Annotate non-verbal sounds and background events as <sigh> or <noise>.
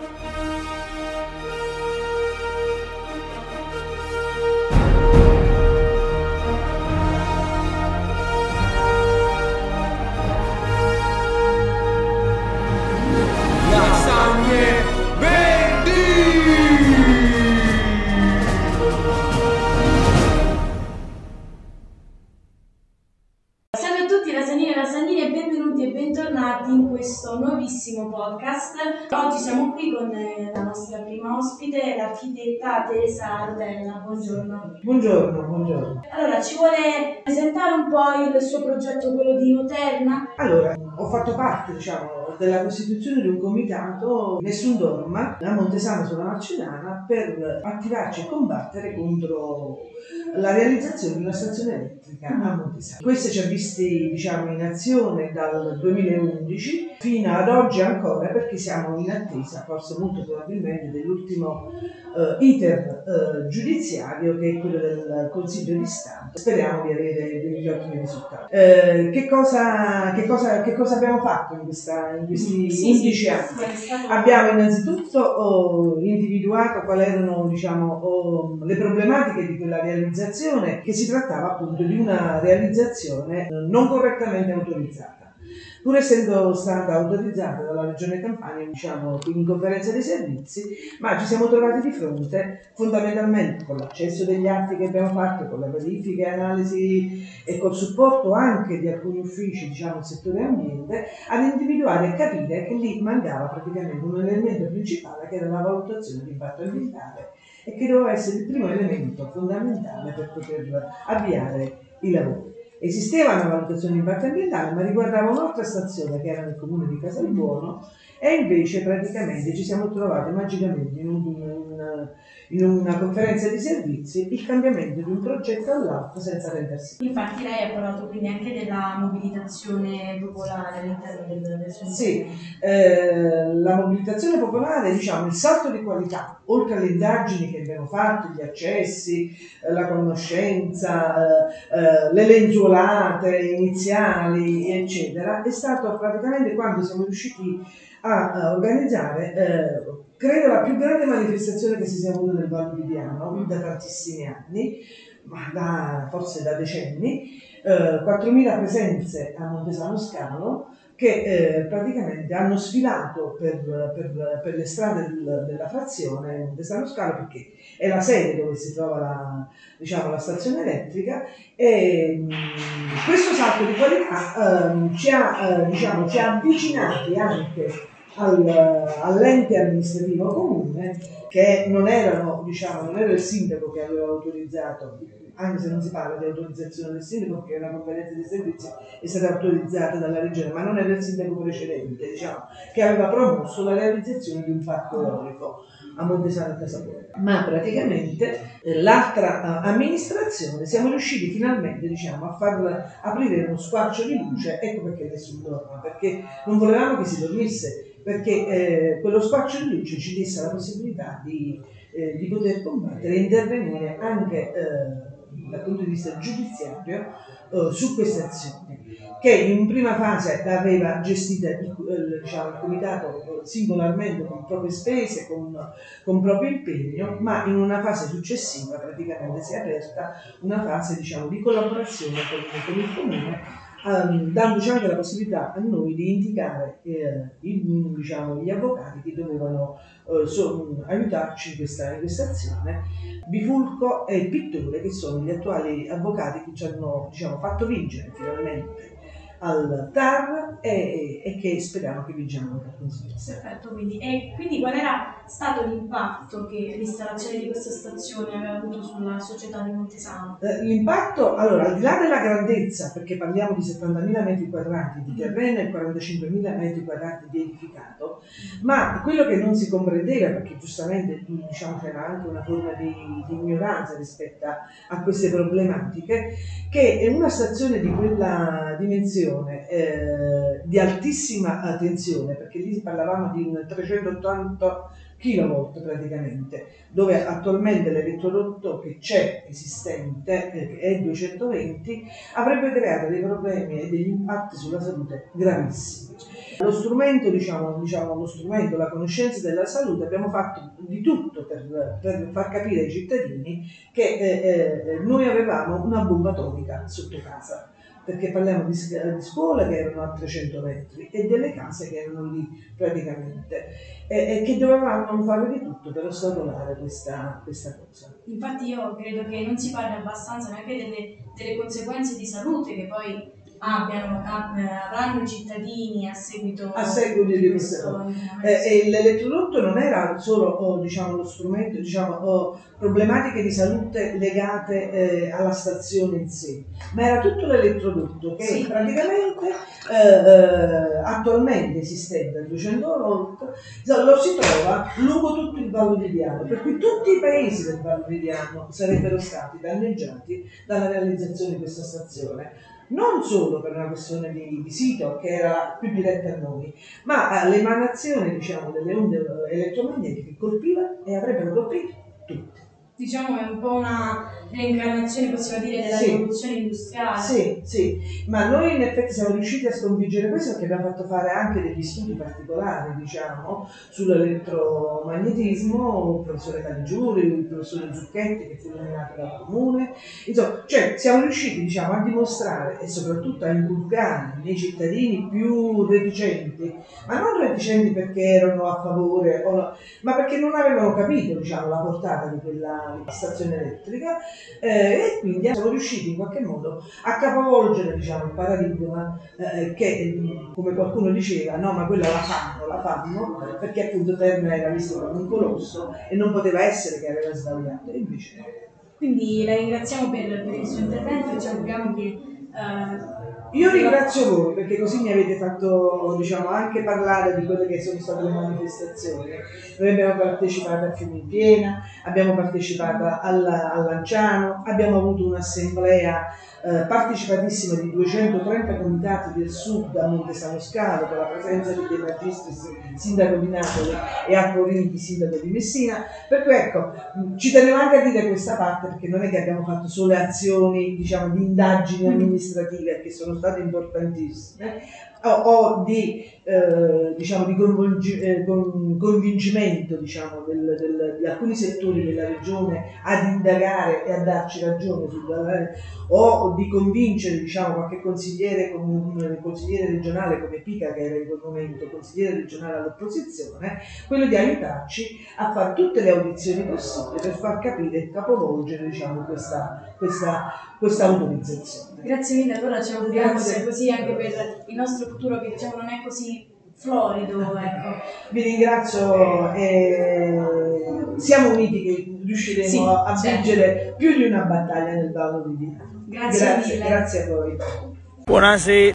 you. Oggi siamo qui con eh, la nostra prima ospite, l'architetta Teresa Rodella. Buongiorno. Buongiorno, buongiorno. Allora, ci vuole presentare un po' il suo progetto, quello di Noterna? Allora, ho fatto parte, diciamo, della costituzione di un comitato Nessun Dorma a Montesano sulla Marcellana per attivarci e combattere contro la realizzazione di una stazione elettrica a Montesano. Questo ci ha visti, diciamo, in azione dal 2011 fino ad oggi ancora perché siamo in attesa, forse molto probabilmente, dell'ultimo eh, iter eh, giudiziario che è quello del Consiglio di Stato. Speriamo di avere degli ottimi risultati. Eh, che, cosa, che, cosa, che cosa abbiamo fatto in, questa, in questi Sì, 11 sì, anni? sì, Abbiamo innanzitutto oh, individuato quali erano diciamo, oh, le problematiche di quella realizzazione, che si trattava appunto di una realizzazione eh, non correttamente autorizzata. Pur essendo stata autorizzata dalla Regione Campania, diciamo, in conferenza dei servizi, ma ci siamo trovati di fronte fondamentalmente con l'accesso degli atti che abbiamo fatto, con la verifica e analisi e col supporto anche di alcuni uffici, diciamo, il settore ambiente, ad individuare e capire che lì mancava praticamente un elemento principale che era la valutazione di impatto ambientale e che doveva essere il primo elemento fondamentale per poter avviare i lavori. Esisteva una valutazione di impatto ambientale, ma riguardava un'altra stazione che era nel comune di Casalbuono e invece praticamente ci siamo trovati magicamente in, un- in- una conferenza di servizi il cambiamento di un progetto all'altro senza rendersi Infatti lei ha parlato quindi anche della mobilitazione popolare all'interno del, del suo Sì, eh, la mobilitazione popolare, diciamo, il salto di qualità, oltre alle indagini che abbiamo fatto, gli accessi, eh, la conoscenza, eh, eh, le lenzuolate iniziali, eccetera, è stato praticamente quando siamo riusciti a, organizzare, eh, credo, la più grande manifestazione che si sia avuta nel Val Vidiano da tantissimi anni, ma da, forse da decenni, eh, 4.000 presenze a Montesano Scalo che eh, praticamente hanno sfilato per, per- per le strade del- della frazione Montesano Scalo perché è la sede dove si trova la, diciamo, la stazione elettrica e mh, questo salto di qualità ehm, ci, ha, eh, diciamo, ci ha avvicinati anche al- all'ente amministrativo comune che non erano, diciamo, non era il sindaco che aveva autorizzato, anche se non si parla di autorizzazione del sindaco, perché una conferenza di servizi è stata autorizzata dalla regione, ma non era il sindaco precedente, diciamo, che aveva promosso la realizzazione di un parco eolico a Montesano e Casabuono. Ma praticamente eh, l'altra eh, amministrazione siamo riusciti finalmente diciamo, a far aprire uno squarcio di luce, ecco perché nessuno dorme, perché non volevamo che si dormisse, perché eh, quello squarcio di luce ci desse la possibilità di, eh, di poter combattere e intervenire anche eh, dal punto di vista giudiziario eh, su queste azioni che in prima fase aveva gestita il, il- diciamo, il comitato eh, singolarmente con proprie spese, con, con proprio impegno, ma in una fase successiva praticamente si è aperta una fase diciamo, di collaborazione con, con il comune ehm, dandoci anche la possibilità a noi di indicare eh, i- diciamo, gli avvocati che dovevano eh, so- aiutarci in questa, in questa azione, Bifulco e Pittore, che sono gli attuali avvocati che ci hanno diciamo, fatto vincere finalmente al TAR e, e che speriamo che vinciamo anche di Stato. Perfetto, quindi. E quindi qual era stato l'impatto che l'installazione di questa stazione aveva avuto sulla società di Montesano? Eh, L'impatto, allora, al di là della grandezza, perché parliamo di 70.000 metri quadrati di terreno e 45.000 metri quadrati di edificato, ma quello che non si comprendeva, perché giustamente diciamo, c'era anche una forma di, di ignoranza rispetto a, a queste problematiche, che una stazione di quella dimensione, eh, di altissima tensione, perché lì parlavamo di un 380 kilowatt praticamente, dove attualmente l'elettrodotto che c'è esistente, eh, che è 220, avrebbe creato dei problemi e degli impatti sulla salute gravissimi. Lo strumento, diciamo, diciamo, lo strumento, la conoscenza della salute, abbiamo fatto di tutto per, per far capire ai cittadini che eh, eh, noi avevamo una bomba atomica sotto casa perché parliamo di, di, scuole che erano a 300 metri e delle case che erano lì praticamente e, e che dovevamo fare di tutto per ostacolare questa, questa, cosa. Infatti io credo che non si parli abbastanza neanche delle, delle conseguenze di salute che poi abbiano, avranno i cittadini a seguito, a seguito di questo. Eh, e l'elettrodotto non era solo oh, diciamo, lo strumento, diciamo, oh, problematiche di salute legate eh, alla stazione in sé, ma era tutto l'elettrodotto che sì. praticamente eh, eh attualmente esistente a 200 volt lo si trova lungo tutto il Vallo di Diano, per cui tutti i paesi del Vallo di Diano sarebbero stati danneggiati dalla realizzazione di questa stazione non solo per una questione di, di sito che era più diretta a noi, ma eh, l'emanazione diciamo, delle onde elettromagnetiche colpiva e avrebbero colpito tutti diciamo è un po' una reincarnazione, possiamo dire, della sì. rivoluzione industriale. Sì, sì, ma noi in effetti siamo riusciti a sconfiggere questo perché abbiamo fatto fare anche degli studi particolari, diciamo, sull'elettromagnetismo, il professore Caligiuri, il professore Zucchetti che fu nominato dal comune, insomma, cioè siamo riusciti, diciamo, a dimostrare e soprattutto a inculcare nei cittadini più reticenti, ma non reticenti perché erano a favore, no, ma perché non avevano capito, diciamo, la portata di quella di stazione elettrica eh, e quindi siamo riusciti in qualche modo a capovolgere diciamo, il paradigma eh, che come qualcuno diceva no ma quella la fanno, la fanno perché appunto Terna era visto come un colosso e non poteva essere che aveva sbagliato invece quindi la ringraziamo per, per il suo intervento e ci auguriamo che io ringrazio voi perché così mi avete fatto diciamo, anche parlare di quelle che sono state le manifestazioni. Noi abbiamo partecipato a Fiume in Piena, abbiamo partecipato al Lanciano, abbiamo avuto un'assemblea eh, partecipatissima di 230 comitati del sud a Monte Sano Scalo con la presenza di De Magistris, sindaco di Napoli e a Corinti, sindaco di Messina. Per cui ecco, ci tenevo anche a dire questa parte perché non è che abbiamo fatto solo azioni diciamo, di indagini amministrative che sono state importantissime, o, o di, eh, diciamo, di eh, convincimento diciamo, del, del, di alcuni settori della regione ad indagare e a darci ragione sul, o di convincere diciamo, qualche consigliere, un consigliere regionale come Pica che era in quel momento consigliere regionale all'opposizione, quello di aiutarci a fare tutte le audizioni possibili per far capire e capovolgere diciamo, questa, questa, questa autorizzazione. Grazie mille, allora ci auguriamo sia così anche per il nostro futuro che diciamo non è così florido. <laughs> Ecco. Vi ringrazio e siamo uniti che riusciremo sì, a certo. vincere più di una battaglia nel Vallo di Dinamo. Grazie, grazie, grazie a voi. Buonasera.